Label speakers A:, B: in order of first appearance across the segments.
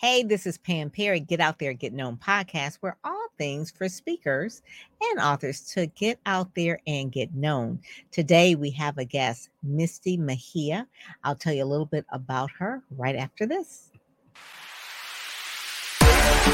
A: Hey, this is Pam Perry, Get Out There, Get Known podcast, where all things for speakers and authors to get out there and get known. Today, we have a guest, Misty Mejia. I'll tell you a little bit about her right after this.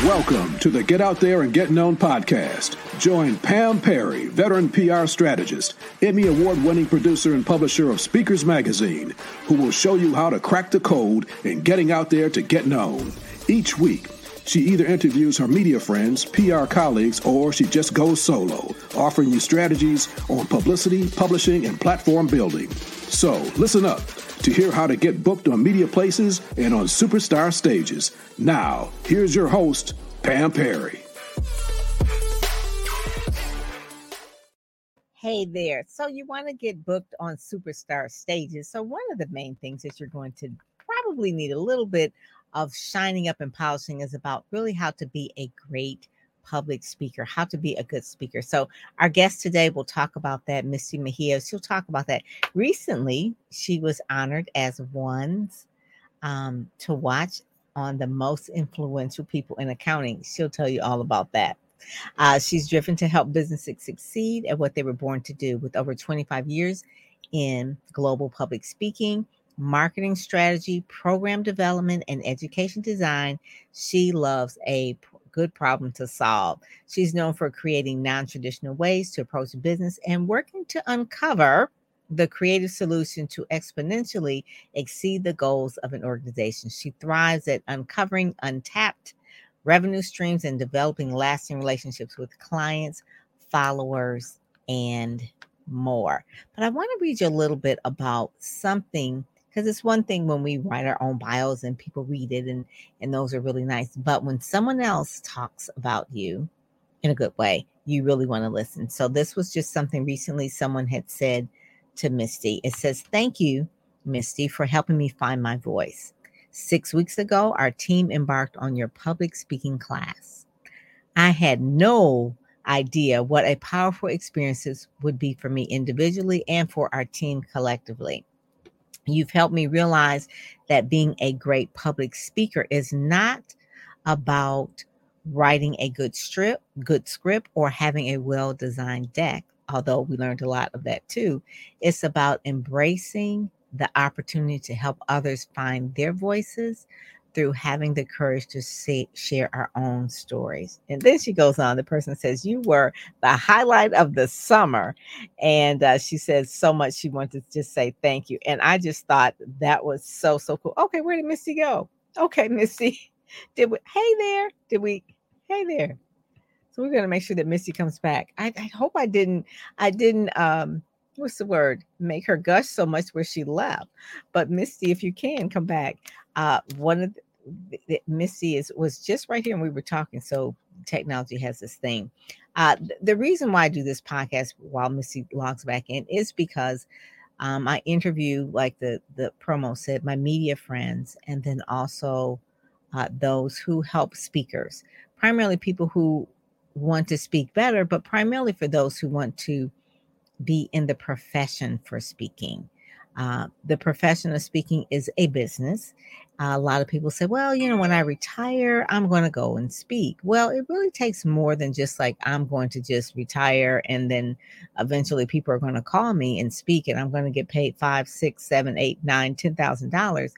B: Welcome to the Get Out There and Get Known podcast. Join Pam Perry, veteran PR strategist, Emmy Award winning producer and publisher of Speakers Magazine, who will show you how to crack the code in getting out there to get known. Each week, she either interviews her media friends, PR colleagues, or she just goes solo, offering you strategies on publicity, publishing, and platform building. So listen up to hear how to get booked on media places and on superstar stages. Now, here's your host, Pam Perry.
A: Hey there. So, you want to get booked on superstar stages. So, one of the main things that you're going to probably need a little bit of shining up and polishing is about really how to be a great public speaker, how to be a good speaker. So, our guest today will talk about that, Misty Mejia. She'll talk about that. Recently, she was honored as one's um, to watch on the most influential people in accounting. She'll tell you all about that. Uh, she's driven to help businesses succeed at what they were born to do with over 25 years in global public speaking marketing strategy, program development, and education design. She loves a good problem to solve. She's known for creating non traditional ways to approach business and working to uncover the creative solution to exponentially exceed the goals of an organization. She thrives at uncovering untapped revenue streams and developing lasting relationships with clients, followers, and more. But I want to read you a little bit about something because it's one thing when we write our own bios and people read it and and those are really nice but when someone else talks about you in a good way you really want to listen. So this was just something recently someone had said to misty. It says thank you misty for helping me find my voice. Six weeks ago our team embarked on your public speaking class. I had no idea what a powerful experiences would be for me individually and for our team collectively You've helped me realize that being a great public speaker is not about writing a good strip, good script, or having a well-designed deck, although we learned a lot of that too. It's about embracing the opportunity to help others find their voices through having the courage to say, share our own stories. And then she goes on, the person says, You were the highlight of the summer. And uh, she says so much she wanted to just say thank you. And I just thought that was so, so cool. Okay, where did Misty go? Okay, Misty. Did we, hey there. Did we, hey there. So we're going to make sure that Misty comes back. I, I hope I didn't, I didn't, um, what's the word make her gush so much where she left but misty if you can come back uh one of the, misty is was just right here and we were talking so technology has this thing uh th- the reason why i do this podcast while Misty logs back in is because um i interview like the the promo said my media friends and then also uh, those who help speakers primarily people who want to speak better but primarily for those who want to be in the profession for speaking. Uh, the profession of speaking is a business. Uh, a lot of people say, well, you know, when I retire, I'm going to go and speak. Well, it really takes more than just like, I'm going to just retire and then eventually people are going to call me and speak and I'm going to get paid five, six, seven, eight, nine, ten thousand dollars.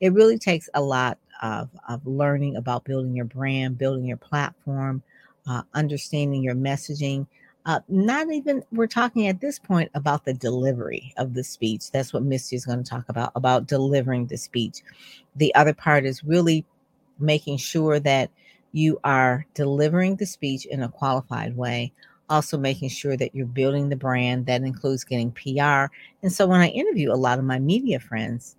A: It really takes a lot of, of learning about building your brand, building your platform, uh, understanding your messaging, uh, not even, we're talking at this point about the delivery of the speech. That's what Misty is going to talk about, about delivering the speech. The other part is really making sure that you are delivering the speech in a qualified way, also making sure that you're building the brand. That includes getting PR. And so when I interview a lot of my media friends,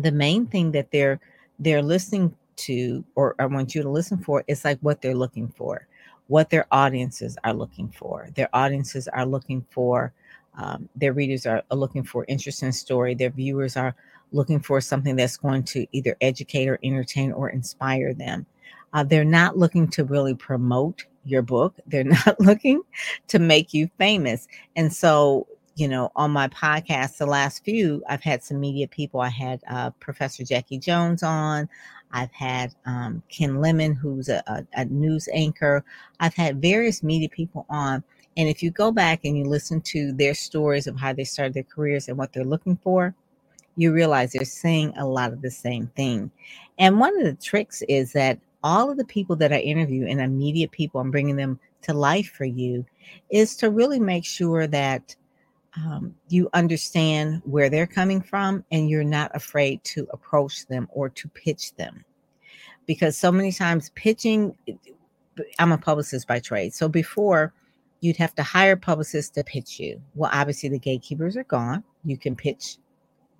A: the main thing that they're they're listening to or I want you to listen for is like what they're looking for what their audiences are looking for. Their audiences are looking for, um, their readers are, looking for interesting story. Their viewers are looking for something that's going to either educate or entertain or inspire them. Uh, they're not looking to really promote your book. They're not looking to make you famous. And so, you know, on my podcast, the last few, I've had some media people. I had uh, Professor Jackie Jones on. I've had um, Ken Lemon, who's a, a, a news anchor. I've had various media people on. And if you go back and you listen to their stories of how they started their careers and what they're looking for, you realize they're saying a lot of the same thing. And one of the tricks is that all of the people that I interview and immediate people, I'm bringing them to life for you, is to really make sure that um, you understand where they're coming from and you're not afraid to approach them or to pitch them. Because so many times pitching, I'm a publicist by trade. So before, you'd have to hire publicists to pitch you. Well, obviously the gatekeepers are gone. You can pitch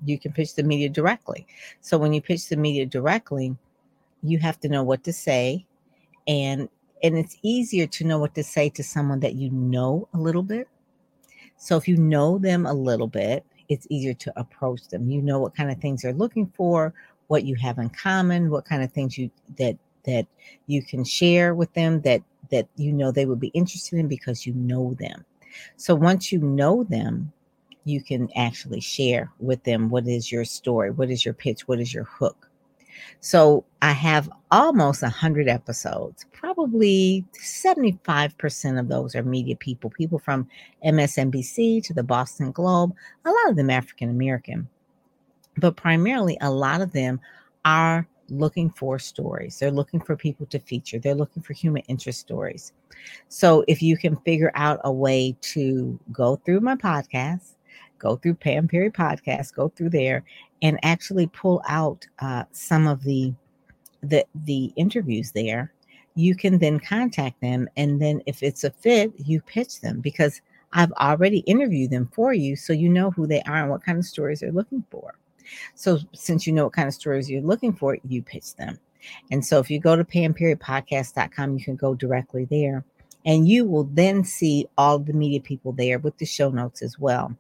A: you can pitch the media directly. So when you pitch the media directly, you have to know what to say and and it's easier to know what to say to someone that you know a little bit. So if you know them a little bit, it's easier to approach them. You know what kind of things they're looking for, what you have in common, what kind of things you that that you can share with them that that you know they would be interested in because you know them. So once you know them, you can actually share with them what is your story, what is your pitch, what is your hook. So I have almost a 100 episodes. Probably 75% of those are media people, people from MSNBC to the Boston Globe, a lot of them African American. But primarily, a lot of them are looking for stories. They're looking for people to feature. They're looking for human interest stories. So if you can figure out a way to go through my podcast, go through Pam Perry podcast, go through there, and actually pull out uh, some of the the the interviews there. You can then contact them, and then if it's a fit, you pitch them because I've already interviewed them for you, so you know who they are and what kind of stories they're looking for. So since you know what kind of stories you're looking for, you pitch them. And so if you go to pamperrypodcast.com, you can go directly there and you will then see all the media people there with the show notes as well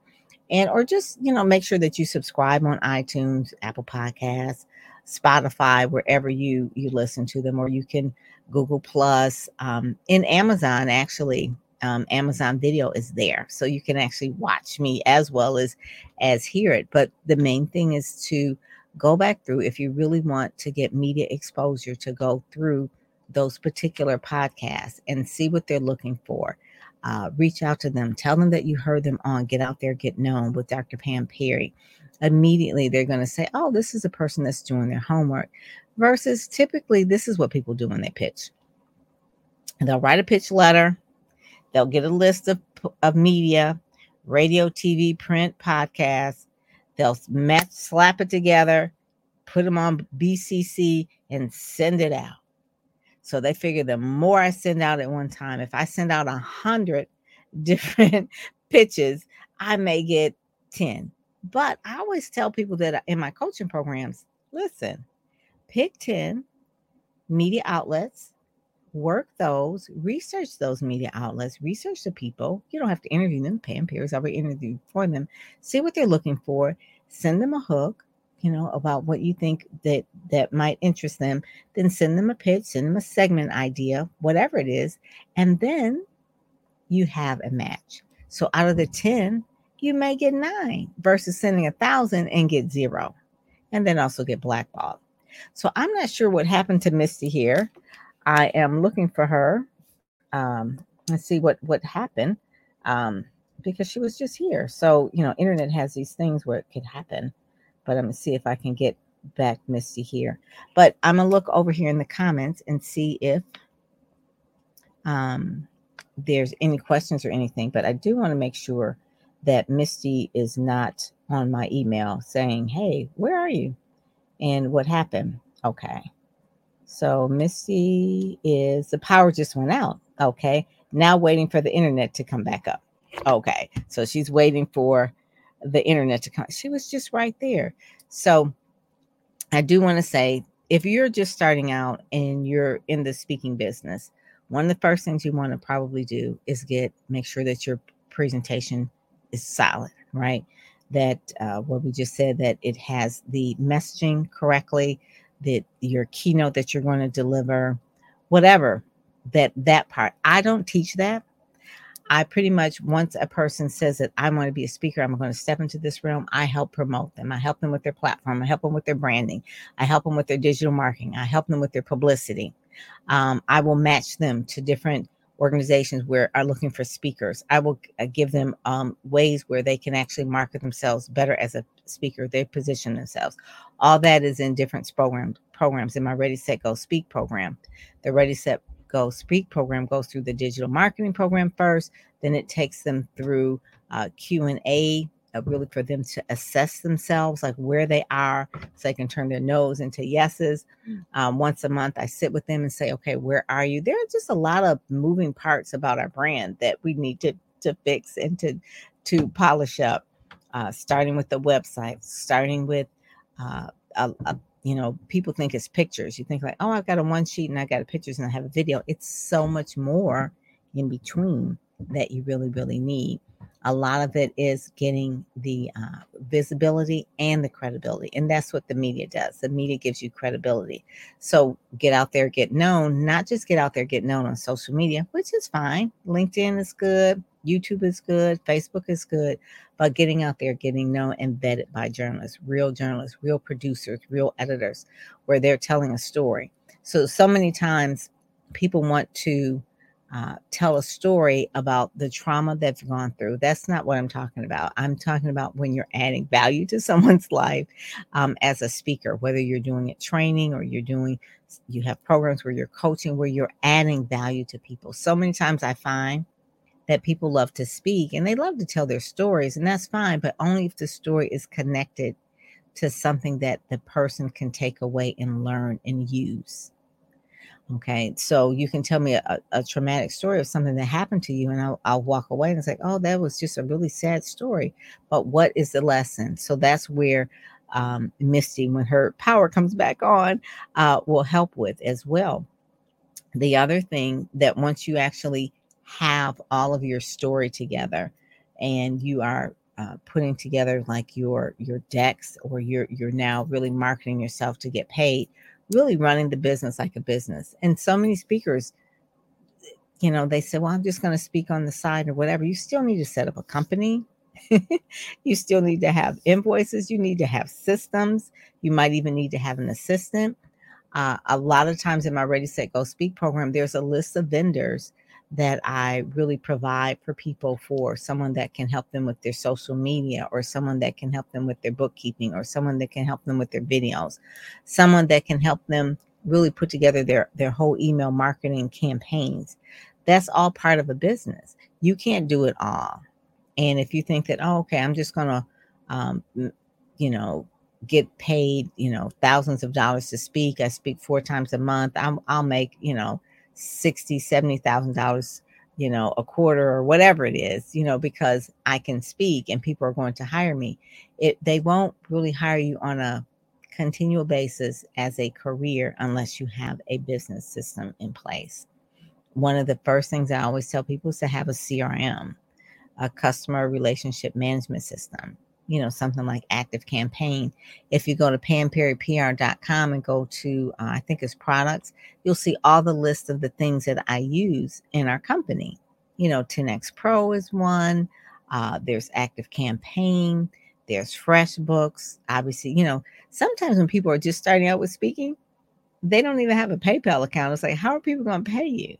A: and or just you know make sure that you subscribe on itunes apple podcasts spotify wherever you you listen to them or you can google plus um, in amazon actually um, amazon video is there so you can actually watch me as well as as hear it but the main thing is to go back through if you really want to get media exposure to go through those particular podcasts and see what they're looking for uh, reach out to them, tell them that you heard them on Get Out There, Get Known with Dr. Pam Perry. Immediately, they're going to say, Oh, this is a person that's doing their homework. Versus typically, this is what people do when they pitch. They'll write a pitch letter, they'll get a list of, of media, radio, TV, print, podcasts. They'll slap it together, put them on BCC, and send it out. So they figure the more I send out at one time, if I send out a hundred different pitches, I may get 10. But I always tell people that in my coaching programs, listen, pick 10 media outlets, work those, research those media outlets, research the people. You don't have to interview them, Pam Perry's already interviewed for them. See what they're looking for, send them a hook, you know, about what you think that that might interest them, then send them a pitch, send them a segment idea, whatever it is, and then you have a match. So out of the 10, you may get nine versus sending a thousand and get zero, and then also get blackballed. So I'm not sure what happened to Misty here. I am looking for her. Um, let's see what what happened um, because she was just here. So you know, internet has these things where it could happen but I'm gonna see if I can get back Misty here. But I'm gonna look over here in the comments and see if um, there's any questions or anything. But I do want to make sure that Misty is not on my email saying, "Hey, where are you?" and what happened. Okay, so Misty is the power just went out. Okay, now waiting for the internet to come back up. Okay, so she's waiting for the internet to come. She was just right there. So I do want to say if you're just starting out and you're in the speaking business, one of the first things you want to probably do is get make sure that your presentation is solid, right? That uh, what we just said that it has the messaging correctly, that your keynote that you're going to deliver, whatever that that part. I don't teach that. I pretty much once a person says that I want to be a speaker, I'm going to step into this realm. I help promote them. I help them with their platform. I help them with their branding. I help them with their digital marketing. I help them with their publicity. Um, I will match them to different organizations where are looking for speakers. I will uh, give them um, ways where they can actually market themselves better as a speaker. They position themselves. All that is in different programs. Programs in my Ready Set Go Speak program. The Ready Set Go Speak program goes through the digital marketing program first. Then it takes them through uh, Q and A uh, really for them to assess themselves, like where they are, so they can turn their noes into yeses. Um, once a month, I sit with them and say, okay, where are you? There are just a lot of moving parts about our brand that we need to to fix and to to polish up. Uh, starting with the website, starting with uh, a, a you know, people think it's pictures. You think like, oh, I've got a one sheet and I got a pictures and I have a video. It's so much more in between that you really, really need. A lot of it is getting the uh, visibility and the credibility. And that's what the media does. The media gives you credibility. So get out there, get known, not just get out there, get known on social media, which is fine. LinkedIn is good, YouTube is good, Facebook is good, but getting out there, getting known and vetted by journalists, real journalists, real producers, real editors, where they're telling a story. So, so many times people want to uh, tell a story about the trauma they've gone through. That's not what I'm talking about. I'm talking about when you're adding value to someone's life um, as a speaker, whether you're doing it training or you're doing, you have programs where you're coaching, where you're adding value to people. So many times I find that people love to speak and they love to tell their stories, and that's fine, but only if the story is connected to something that the person can take away and learn and use. Okay, so you can tell me a, a, traumatic story of something that happened to you, and I'll, I'll walk away and say, "Oh, that was just a really sad story." But what is the lesson? So that's where um, Misty, when her power comes back on, uh, will help with as well. The other thing that once you actually have all of your story together, and you are uh, putting together like your your decks, or you're you're now really marketing yourself to get paid really running the business like a business. And so many speakers, you know, they say, well, I'm just going to speak on the side or whatever. You still need to set up a company. you still need to have invoices. You need to have systems. You might even need to have an assistant. Uh, a lot of times in my Ready, Set, Go Speak program, there's a list of vendors that I really provide for people for someone that can help them with their social media or someone that can help them with their bookkeeping or someone that can help them with their videos, someone that can help them really put together their their whole email marketing campaigns. That's all part of a business. You can't do it all. And if you think that, oh, okay, I'm just gonna, um, you know, get paid, you know, thousands of dollars to speak. I speak four times a month. I'm, I'll make, you know, sixty, seventy thousand dollars, you know, a quarter or whatever it is, you know, because I can speak and people are going to hire me. It they won't really hire you on a continual basis as a career unless you have a business system in place. One of the first things I always tell people is to have a CRM, a customer relationship management system you know, something like Active Campaign. If you go to pamperrypr.com and go to, uh, I think it's products, you'll see all the list of the things that I use in our company. You know, 10X Pro is one. Uh, there's Active Campaign. There's FreshBooks. Obviously, you know, sometimes when people are just starting out with speaking, they don't even have a PayPal account. It's like, how are people going to pay you?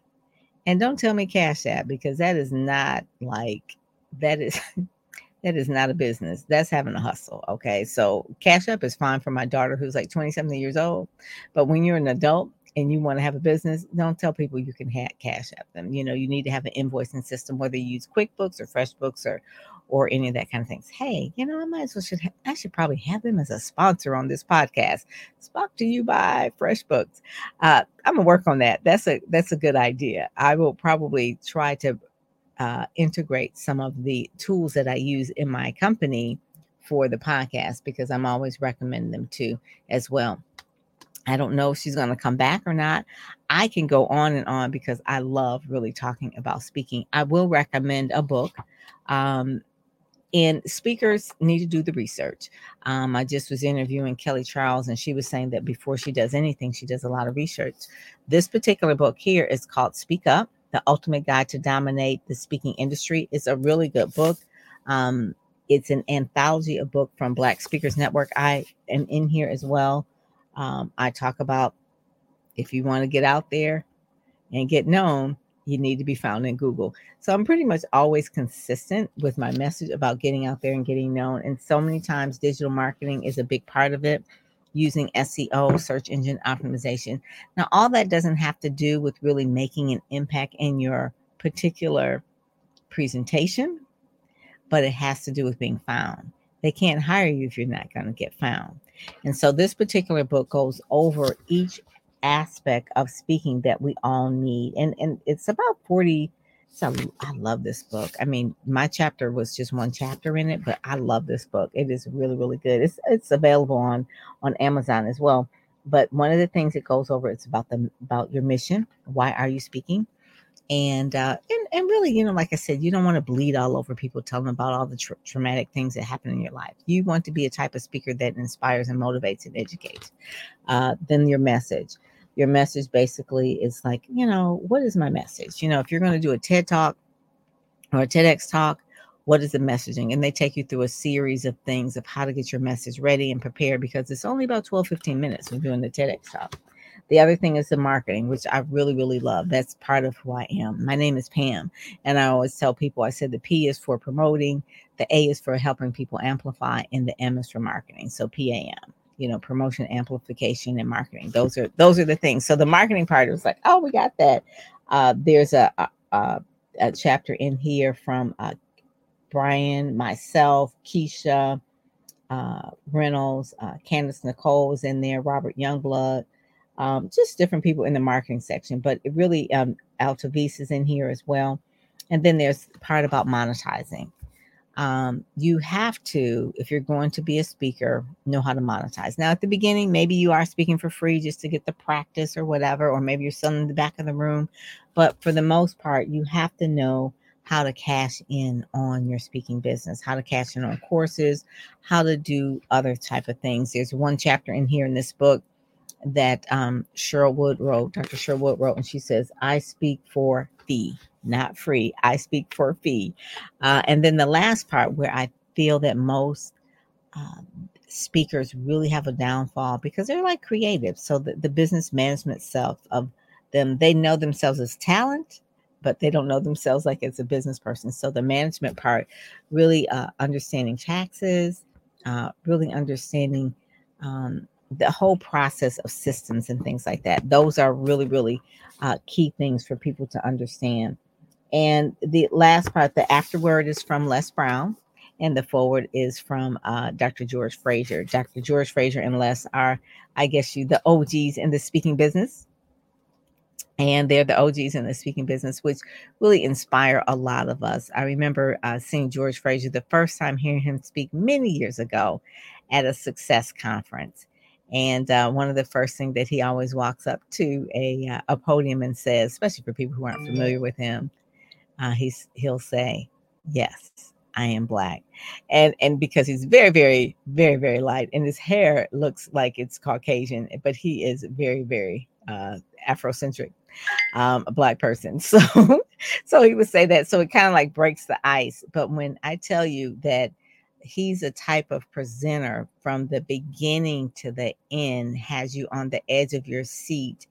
A: And don't tell me Cash App because that is not like that is That is not a business. That's having a hustle. Okay. So Cash App is fine for my daughter who's like 20 something years old. But when you're an adult and you want to have a business, don't tell people you can have Cash App them. You know, you need to have an invoicing system, whether you use QuickBooks or FreshBooks or or any of that kind of things. Hey, you know, I might as well should ha- I should probably have them as a sponsor on this podcast. Spoke to you by FreshBooks. Uh, I'm gonna work on that. That's a that's a good idea. I will probably try to uh, integrate some of the tools that I use in my company for the podcast because I'm always recommending them too as well. I don't know if she's going to come back or not. I can go on and on because I love really talking about speaking. I will recommend a book. Um, and speakers need to do the research. Um, I just was interviewing Kelly Charles, and she was saying that before she does anything, she does a lot of research. This particular book here is called Speak Up The Ultimate Guide to Dominate the Speaking Industry. It's a really good book. Um, it's an anthology of book from Black Speakers Network. I am in here as well. Um, I talk about if you want to get out there and get known, you need to be found in Google. So I'm pretty much always consistent with my message about getting out there and getting known. And so many times, digital marketing is a big part of it using SEO, search engine optimization. Now, all that doesn't have to do with really making an impact in your particular presentation, but it has to do with being found. They can't hire you if you're not going to get found. And so this particular book goes over each aspect of speaking that we all need. And and it's about 40 so I love this book. I mean, my chapter was just one chapter in it, but I love this book. It is really, really good. It's it's available on on Amazon as well. But one of the things it goes over it's about the about your mission. Why are you speaking? And uh, and and really, you know, like I said, you don't want to bleed all over people telling them about all the tra- traumatic things that happen in your life. You want to be a type of speaker that inspires and motivates and educates. Uh, then your message your message basically is like, you know, what is my message? You know, if you're going to do a TED talk or a TEDx talk, what is the messaging? And they take you through a series of things of how to get your message ready and prepared because it's only about 12, 15 minutes when doing the TEDx talk. The other thing is the marketing, which I really, really love. That's part of who I am. My name is Pam. And I always tell people I said the P is for promoting, the A is for helping people amplify, and the M is for marketing. So PAM you know promotion amplification and marketing. Those are those are the things. So the marketing part was like oh we got that. Uh, there's a, a, a chapter in here from uh, brian myself keisha uh, reynolds uh, candace nicole is in there robert youngblood um, just different people in the marketing section but it really um, altavis is in here as well. And then there's part about monetizing um, you have to, if you're going to be a speaker, know how to monetize. Now, at the beginning, maybe you are speaking for free just to get the practice or whatever, or maybe you're selling in the back of the room. But for the most part, you have to know how to cash in on your speaking business, how to cash in on courses, how to do other type of things. There's one chapter in here in this book that um, Cheryl Wood wrote, Dr. Cheryl Wood wrote, and she says, I speak for fee not free. I speak for fee. Uh, and then the last part where I feel that most um, speakers really have a downfall because they're like creative. So the, the business management self of them, they know themselves as talent, but they don't know themselves like as a business person. So the management part, really uh, understanding taxes, uh, really understanding um, the whole process of systems and things like that. Those are really, really uh, key things for people to understand. And the last part, the afterword is from Les Brown, and the foreword is from uh, Dr. George Fraser. Dr. George Fraser and Les are, I guess, you the OGs in the speaking business. And they're the OGs in the speaking business, which really inspire a lot of us. I remember uh, seeing George Fraser the first time hearing him speak many years ago at a success conference. And uh, one of the first things that he always walks up to a, uh, a podium and says, especially for people who aren't familiar with him, uh, he's he'll say, "Yes, I am black," and and because he's very very very very light, and his hair looks like it's Caucasian, but he is very very uh, Afrocentric, um, a black person. So so he would say that. So it kind of like breaks the ice. But when I tell you that he's a type of presenter from the beginning to the end, has you on the edge of your seat,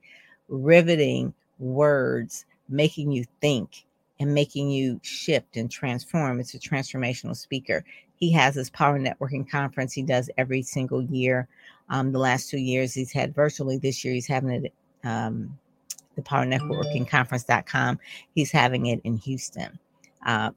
A: riveting words, making you think and making you shift and transform. It's a transformational speaker. He has his power networking conference he does every single year. Um, the last two years he's had virtually. This year he's having it um, the power networking conference.com. He's having it in Houston. Uh,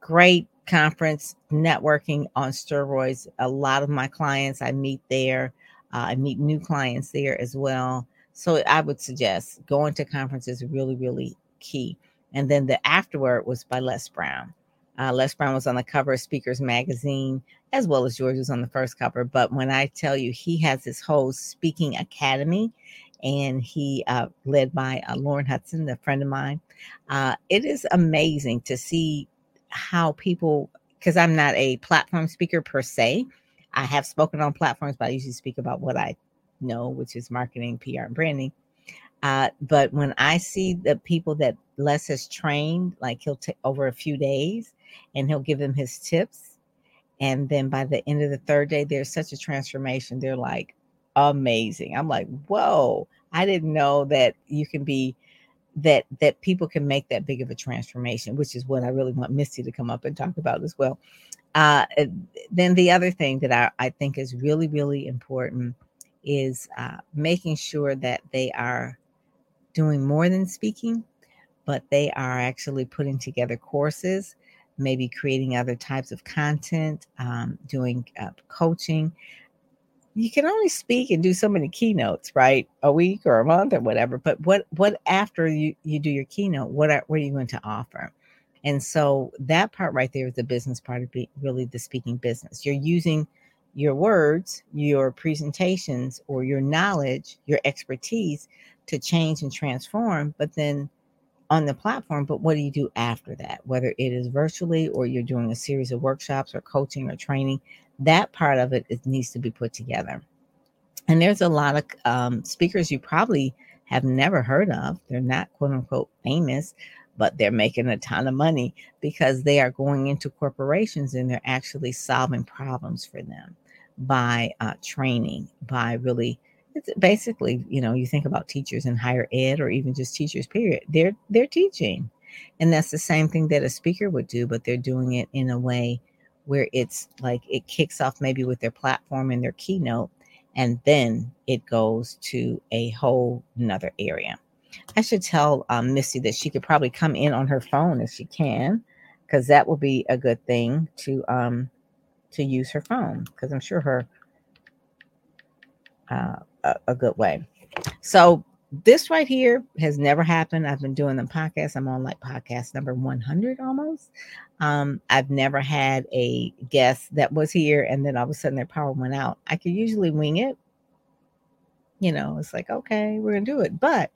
A: great conference networking on steroids. A lot of my clients I meet there. Uh, I meet new clients there as well. So I would suggest going to conferences really, really key. And then the afterword was by Les Brown. Uh, Les Brown was on the cover of Speakers Magazine, as well as George was on the first cover. But when I tell you, he has his whole speaking academy, and he uh, led by uh, Lauren Hudson, a friend of mine. Uh, it is amazing to see how people, because I'm not a platform speaker per se. I have spoken on platforms, but I usually speak about what I know, which is marketing, PR, and branding. Uh, but when I see the people that Les has trained, like he'll take over a few days and he'll give them his tips. And then by the end of the third day, there's such a transformation. They're like amazing. I'm like, whoa, I didn't know that you can be that that people can make that big of a transformation, which is what I really want Misty to come up and talk about as well. Uh, then the other thing that I, I think is really, really important is uh, making sure that they are doing more than speaking, but they are actually putting together courses, maybe creating other types of content, um, doing uh, coaching. You can only speak and do so many keynotes, right? A week or a month or whatever. But what what after you you do your keynote? What are what are you going to offer? And so that part right there is the business part of be, really the speaking business. You're using your words, your presentations, or your knowledge, your expertise to change and transform, but then on the platform. But what do you do after that? Whether it is virtually or you're doing a series of workshops or coaching or training, that part of it, it needs to be put together. And there's a lot of um, speakers you probably have never heard of. They're not quote unquote famous, but they're making a ton of money because they are going into corporations and they're actually solving problems for them by uh, training, by really it's basically, you know, you think about teachers in higher ed or even just teachers, period. They're they're teaching. And that's the same thing that a speaker would do, but they're doing it in a way where it's like it kicks off maybe with their platform and their keynote, and then it goes to a whole another area. I should tell um, Misty that she could probably come in on her phone if she can, because that will be a good thing to um, to use her phone. Because I'm sure her uh, a, a good way. So this right here has never happened. I've been doing the podcast. I'm on like podcast number 100 almost. Um, I've never had a guest that was here and then all of a sudden their power went out. I could usually wing it. You know, it's like, okay, we're going to do it. But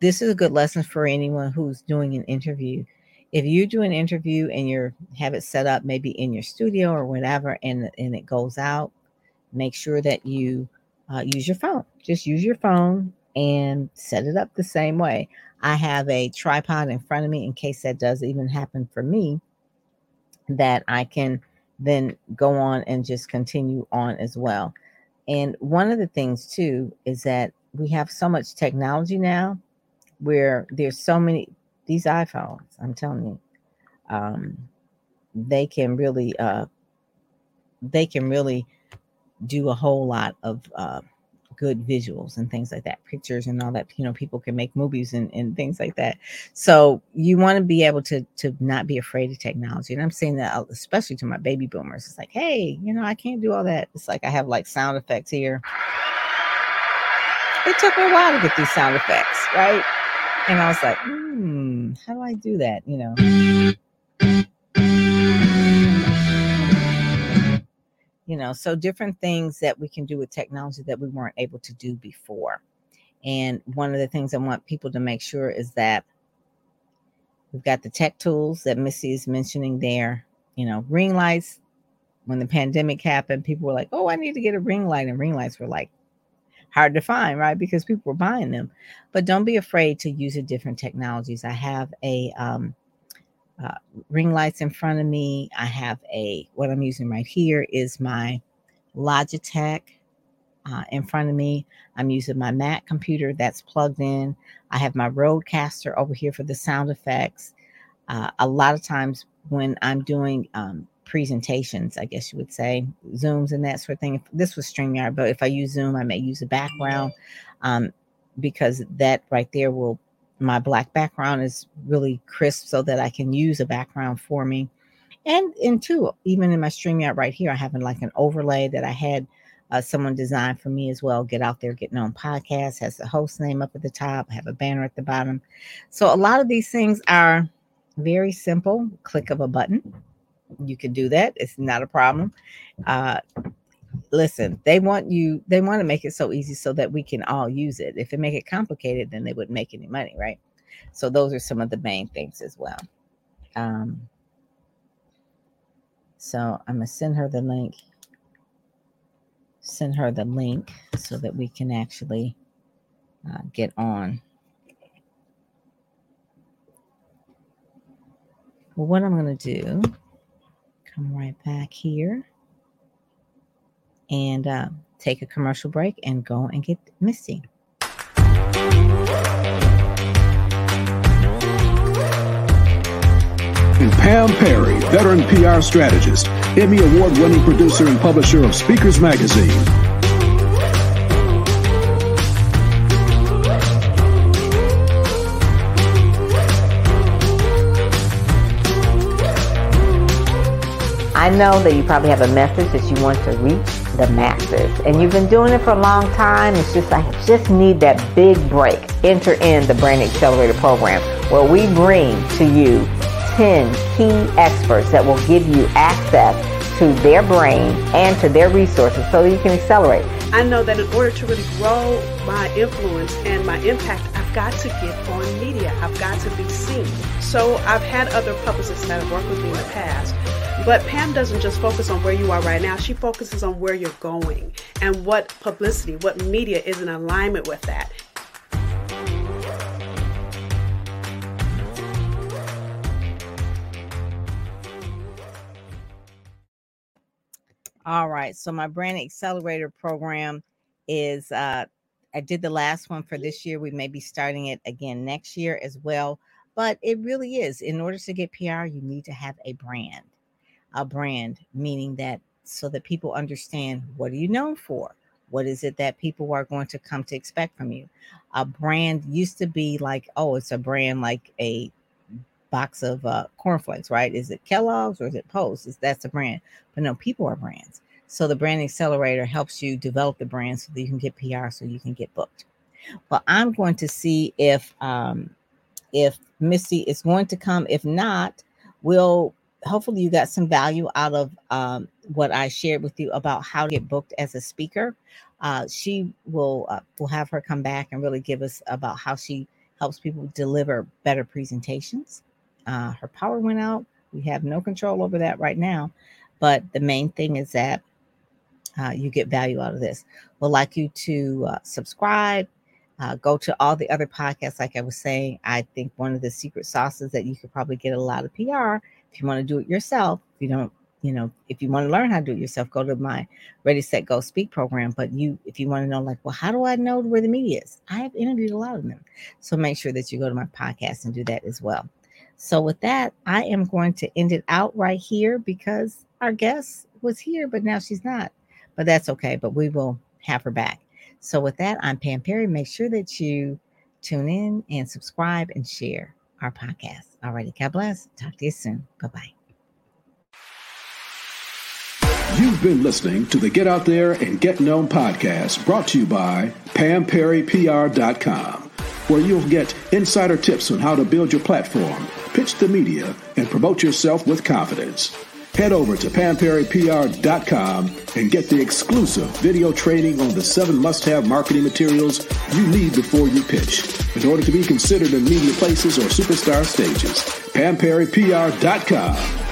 A: this is a good lesson for anyone who's doing an interview. If you do an interview and you have it set up maybe in your studio or whatever, and and it goes out, make sure that you uh, use your phone. Just use your phone and set it up the same way. I have a tripod in front of me in case that does even happen for me, that I can then go on and just continue on as well. And one of the things too is that we have so much technology now where there's so many these iPhones, I'm telling you, um, they can really uh, they can really do a whole lot of uh, good visuals and things like that, pictures and all that. You know, people can make movies and, and things like that. So you want to be able to to not be afraid of technology. And I'm saying that uh, especially to my baby boomers. It's like, hey, you know, I can't do all that. It's like I have like sound effects here. It took me a while to get these sound effects, right? And I was like, hmm, how do I do that? You know. You know, so different things that we can do with technology that we weren't able to do before. And one of the things I want people to make sure is that we've got the tech tools that Misty is mentioning there. You know, ring lights. When the pandemic happened, people were like, oh, I need to get a ring light. And ring lights were like hard to find, right? Because people were buying them. But don't be afraid to use a different technologies. I have a um, uh, ring lights in front of me. I have a what I'm using right here is my Logitech uh, in front of me. I'm using my Mac computer that's plugged in. I have my Rodecaster over here for the sound effects. Uh, a lot of times when I'm doing um, presentations, I guess you would say, Zooms and that sort of thing. If this was StreamYard, but if I use Zoom, I may use a background um, because that right there will, my black background is really crisp so that I can use a background for me. And in two, even in my StreamYard right here, I have like an overlay that I had uh, someone designed for me as well. Get out there, get known podcast has the host name up at the top. I have a banner at the bottom. So a lot of these things are very simple, click of a button you can do that. It's not a problem. Uh, listen, they want you, they want to make it so easy so that we can all use it. If they make it complicated, then they wouldn't make any money, right? So those are some of the main things as well. Um, so I'm gonna send her the link. Send her the link so that we can actually uh, get on. Well, what I'm to do, come right back here and uh, take a commercial break and go and get Misty.
B: And Pam Perry, veteran PR strategist, Emmy Award winning producer and publisher of Speakers Magazine.
A: I know that you probably have a message that you want to reach the masses. And you've been doing it for a long time. It's just like, just need that big break. Enter in the Brand Accelerator program where we bring to you 10 key experts that will give you access to their brain and to their resources so you can accelerate.
C: I know that in order to really grow my influence and my impact, I've got to get on media. I've got to be seen. So I've had other publicists that have worked with me in the past but Pam doesn't just focus on where you are right now, she focuses on where you're going and what publicity, what media is in alignment with that.
A: All right. So my brand accelerator program is uh I did the last one for this year. We may be starting it again next year as well. But it really is. In order to get PR, you need to have a brand a brand, meaning that so that people understand what are you known for? What is it that people are going to come to expect from you? A brand used to be like, oh, it's a brand like a box of uh, cornflakes, right? Is it Kellogg's or is it Post? Is that's a brand? But no, people are brands. So the brand accelerator helps you develop the brand so that you can get PR, so you can get booked. Well, I'm going to see if um, if Misty is going to come. If not, we'll hopefully you got some value out of um, what I shared with you about how to get booked as a speaker. Uh, she will uh, will have her come back and really give us about how she helps people deliver better presentations. Uh, her power went out. We have no control over that right now, but the main thing is that uh, you get value out of this. We'd like you to uh, subscribe. Uh, go to all the other podcasts, like I was saying. I think one of the secret sauces that you could probably get a lot of PR if you want to do it yourself, if you don't, you know, if you want to learn how to do it yourself, go to my Ready Set Go Speak program. But you, if you want to know, like, well, how do I know where the media is? I have interviewed a lot of them, so make sure that you go to my podcast and do that as well. So with that, I am going to end it out right here because our guest was here, but now she's not. But that's okay. But we will have her back. So with that, I'm Pam Perry. Make sure that you tune in and subscribe and share our podcast. All righty. God bless. Talk to you soon. Bye bye.
B: You've been listening to the Get Out There and Get Known podcast brought to you by PamPerryPR.com, where you'll get insider tips on how to build your platform, pitch the media, and promote yourself with confidence. Head over to PamPerryPR.com and get the exclusive video training on the seven must have marketing materials you need before you pitch in order to be considered in media places or superstar stages. PamPerryPR.com.